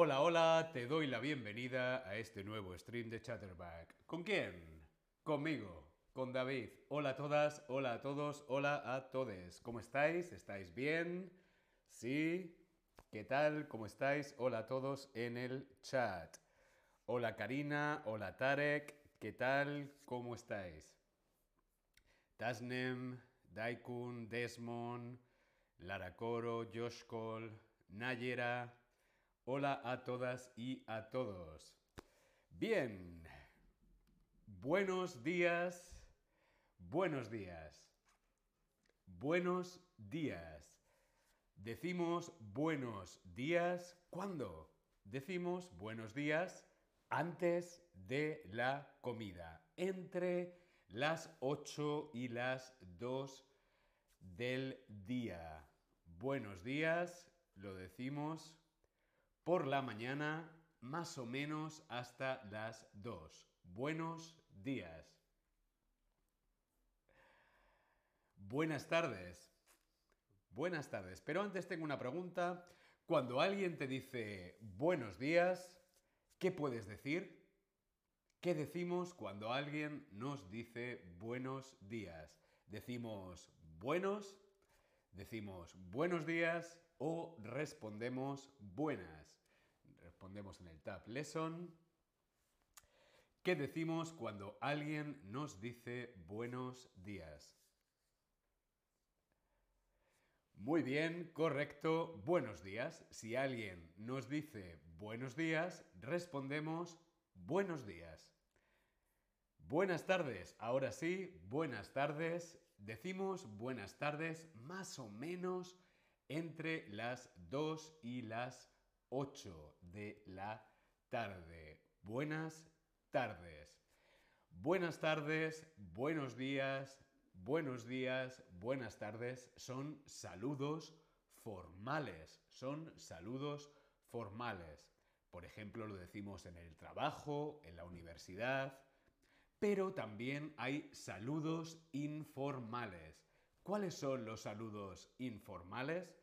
Hola, hola, te doy la bienvenida a este nuevo stream de Chatterback. ¿Con quién? Conmigo, con David. Hola a todas, hola a todos, hola a todes. ¿Cómo estáis? ¿Estáis bien? ¿Sí? ¿Qué tal? ¿Cómo estáis? Hola a todos en el chat. Hola Karina, hola Tarek, ¿qué tal? ¿Cómo estáis? Tasnem, Daikun, Desmond, Lara Coro, Joshkol, Nayera. Hola a todas y a todos. Bien. Buenos días. Buenos días. Buenos días. Decimos buenos días ¿cuándo? Decimos buenos días antes de la comida, entre las 8 y las 2 del día. Buenos días, lo decimos por la mañana, más o menos hasta las 2. Buenos días. Buenas tardes. Buenas tardes. Pero antes tengo una pregunta. Cuando alguien te dice buenos días, ¿qué puedes decir? ¿Qué decimos cuando alguien nos dice buenos días? Decimos buenos, decimos buenos días o respondemos buenas. Respondemos en el tab lesson. ¿Qué decimos cuando alguien nos dice buenos días? Muy bien, correcto. Buenos días. Si alguien nos dice buenos días, respondemos buenos días. Buenas tardes. Ahora sí, buenas tardes. Decimos buenas tardes más o menos entre las 2 y las 8 de la tarde. Buenas tardes. Buenas tardes, buenos días, buenos días, buenas tardes son saludos formales. Son saludos formales. Por ejemplo, lo decimos en el trabajo, en la universidad, pero también hay saludos informales. ¿Cuáles son los saludos informales?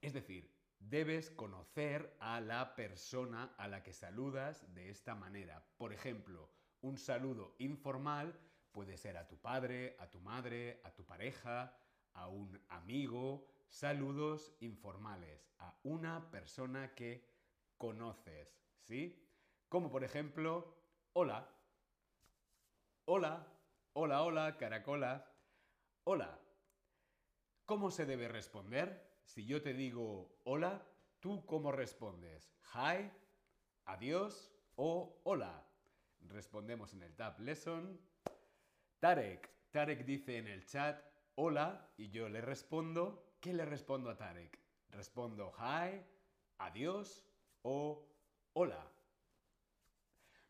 Es decir, debes conocer a la persona a la que saludas de esta manera. Por ejemplo, un saludo informal puede ser a tu padre, a tu madre, a tu pareja, a un amigo. Saludos informales a una persona que conoces, ¿sí? Como por ejemplo, hola, hola, hola, hola, caracola, hola. ¿Cómo se debe responder? Si yo te digo hola, ¿tú cómo respondes? Hi, adiós o hola. Respondemos en el tab lesson. Tarek. Tarek dice en el chat hola y yo le respondo. ¿Qué le respondo a Tarek? Respondo hi, adiós o hola.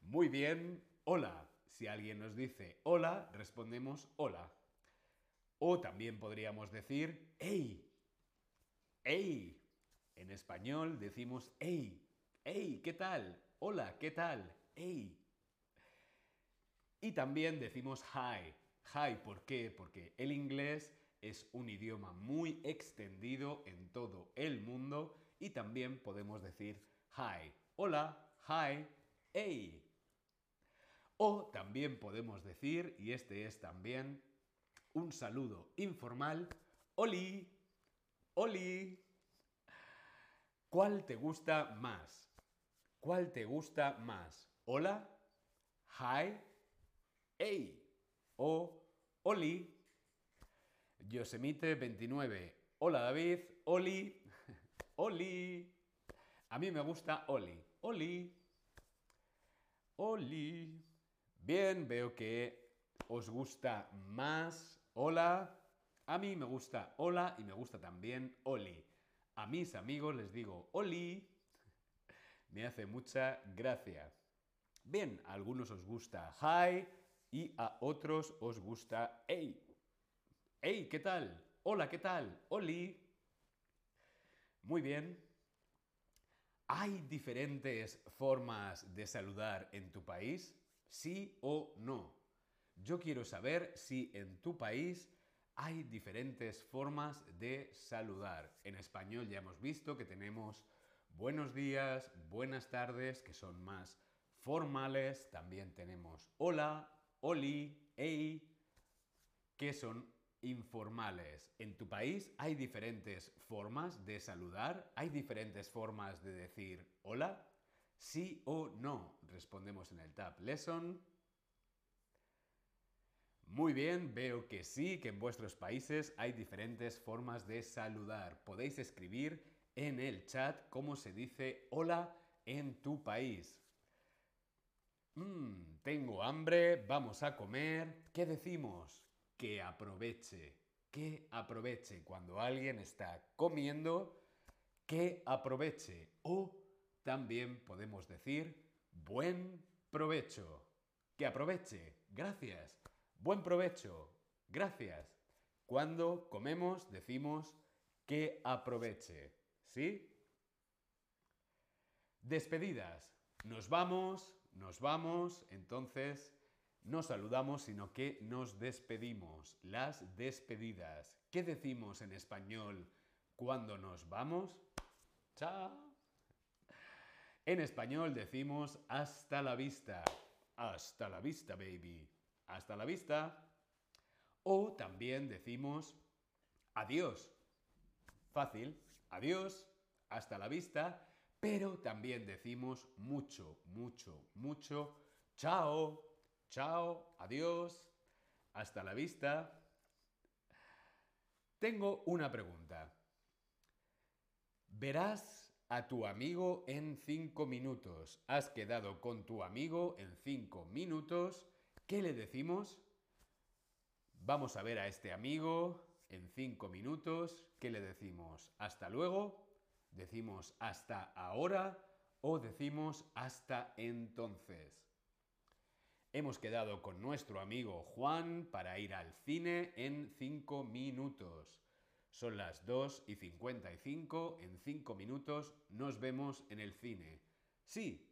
Muy bien, hola. Si alguien nos dice hola, respondemos hola. O también podríamos decir hey, hey. En español decimos hey, hey, ¿qué tal? Hola, ¿qué tal? Hey. Y también decimos hi. Hi, ¿por qué? Porque el inglés es un idioma muy extendido en todo el mundo y también podemos decir hi. Hola, hi, hey. O también podemos decir, y este es también un saludo informal, oli, oli. ¿Cuál te gusta más? ¿Cuál te gusta más? Hola, hi, hey o oli. Yosemite 29. Hola David, oli, oli. A mí me gusta oli, oli, oli. Bien, veo que os gusta más hola. A mí me gusta hola y me gusta también oli. A mis amigos les digo oli. Me hace mucha gracia. Bien, a algunos os gusta hi y a otros os gusta hey. Hey, ¿qué tal? Hola, ¿qué tal? Oli. Muy bien. ¿Hay diferentes formas de saludar en tu país? ¿Sí o no? Yo quiero saber si en tu país hay diferentes formas de saludar. En español ya hemos visto que tenemos buenos días, buenas tardes, que son más formales. También tenemos hola, oli, ei, que son informales. En tu país hay diferentes formas de saludar, hay diferentes formas de decir hola. Sí o no, respondemos en el Tab Lesson. Muy bien, veo que sí, que en vuestros países hay diferentes formas de saludar. Podéis escribir en el chat cómo se dice hola en tu país. Mmm, tengo hambre, vamos a comer. ¿Qué decimos? Que aproveche, que aproveche. Cuando alguien está comiendo, que aproveche. O también podemos decir buen provecho. Que aproveche. Gracias. Buen provecho. Gracias. Cuando comemos decimos que aproveche. ¿Sí? Despedidas. Nos vamos, nos vamos, entonces no saludamos, sino que nos despedimos. Las despedidas. ¿Qué decimos en español cuando nos vamos? Chao. En español decimos hasta la vista. Hasta la vista, baby. Hasta la vista. O también decimos adiós. Fácil. Adiós. Hasta la vista. Pero también decimos mucho, mucho, mucho. Chao. Chao. Adiós. Hasta la vista. Tengo una pregunta. Verás a tu amigo en cinco minutos. Has quedado con tu amigo en cinco minutos. ¿Qué le decimos? Vamos a ver a este amigo en cinco minutos. ¿Qué le decimos? Hasta luego. Decimos hasta ahora o decimos hasta entonces. Hemos quedado con nuestro amigo Juan para ir al cine en cinco minutos. Son las 2 y 55, en 5 minutos nos vemos en el cine. Sí,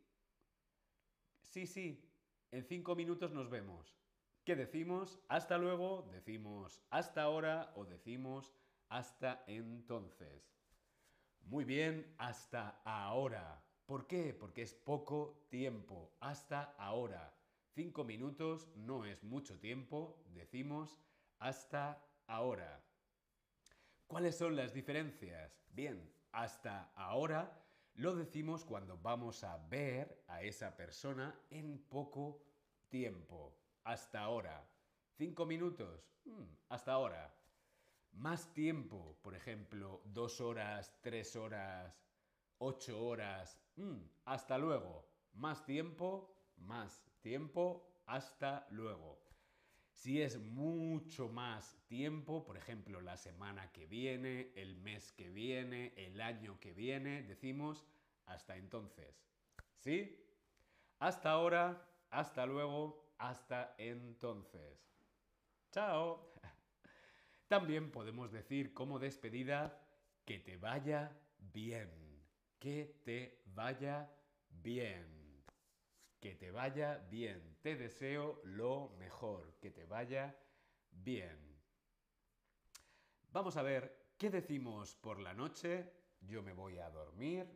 sí, sí, en 5 minutos nos vemos. ¿Qué decimos? Hasta luego, decimos hasta ahora o decimos hasta entonces. Muy bien, hasta ahora. ¿Por qué? Porque es poco tiempo. Hasta ahora. 5 minutos no es mucho tiempo, decimos hasta ahora. ¿Cuáles son las diferencias? Bien, hasta ahora lo decimos cuando vamos a ver a esa persona en poco tiempo. Hasta ahora. ¿Cinco minutos? Hmm, hasta ahora. Más tiempo, por ejemplo, dos horas, tres horas, ocho horas. Hmm, hasta luego. Más tiempo, más tiempo, hasta luego. Si es mucho más tiempo, por ejemplo, la semana que viene, el mes que viene, el año que viene, decimos hasta entonces. ¿Sí? Hasta ahora, hasta luego, hasta entonces. Chao. También podemos decir como despedida que te vaya bien. Que te vaya bien. Que te vaya bien. Te deseo lo mejor. Que te vaya bien. Vamos a ver qué decimos por la noche. Yo me voy a dormir.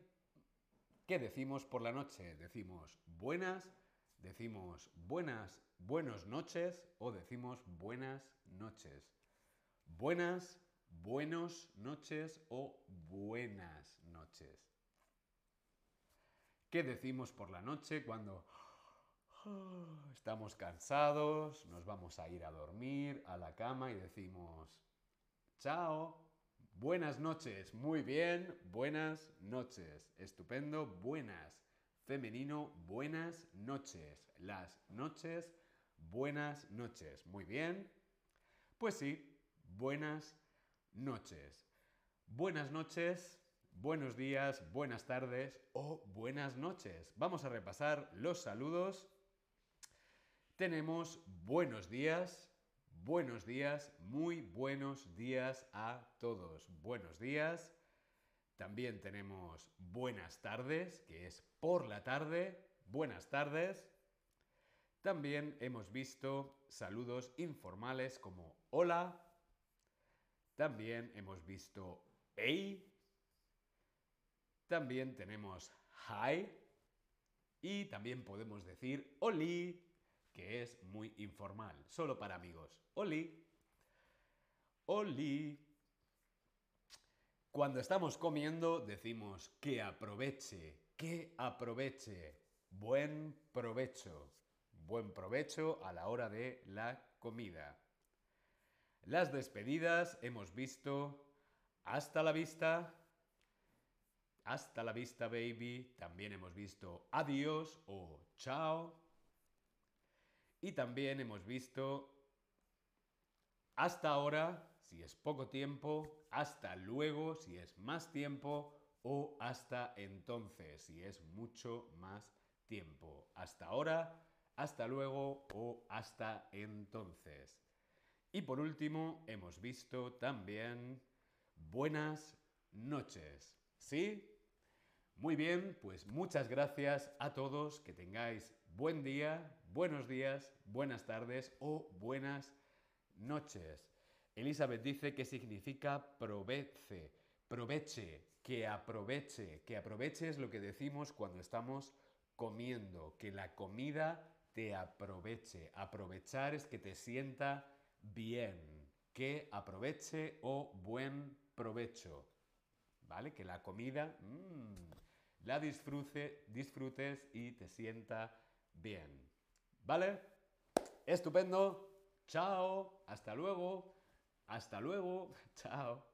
¿Qué decimos por la noche? Decimos buenas, decimos buenas, buenas noches o decimos buenas noches. Buenas, buenos noches o buenas noches. ¿Qué decimos por la noche cuando estamos cansados, nos vamos a ir a dormir, a la cama y decimos, chao, buenas noches, muy bien, buenas noches, estupendo, buenas, femenino, buenas noches, las noches, buenas noches, muy bien, pues sí, buenas noches. Buenas noches buenos días, buenas tardes o buenas noches. Vamos a repasar los saludos. Tenemos buenos días, buenos días, muy buenos días a todos. Buenos días. También tenemos buenas tardes, que es por la tarde. Buenas tardes. También hemos visto saludos informales como hola. También hemos visto hey También tenemos hi. Y también podemos decir oli, que es muy informal, solo para amigos. Oli. Oli. Cuando estamos comiendo decimos que aproveche, que aproveche. Buen provecho. Buen provecho a la hora de la comida. Las despedidas hemos visto hasta la vista, hasta la vista baby, también hemos visto adiós o chao. Y también hemos visto hasta ahora, si es poco tiempo, hasta luego, si es más tiempo, o hasta entonces, si es mucho más tiempo. Hasta ahora, hasta luego o hasta entonces. Y por último, hemos visto también buenas noches. ¿Sí? Muy bien, pues muchas gracias a todos, que tengáis buen día, buenos días, buenas tardes o buenas noches. Elizabeth dice que significa provece, proveche, que aproveche, que aproveche es lo que decimos cuando estamos comiendo, que la comida te aproveche. Aprovechar es que te sienta bien, que aproveche o buen provecho. ¿Vale? Que la comida mmm, la disfrute, disfrutes y te sienta bien. ¿Vale? Estupendo. Chao. Hasta luego. Hasta luego. Chao.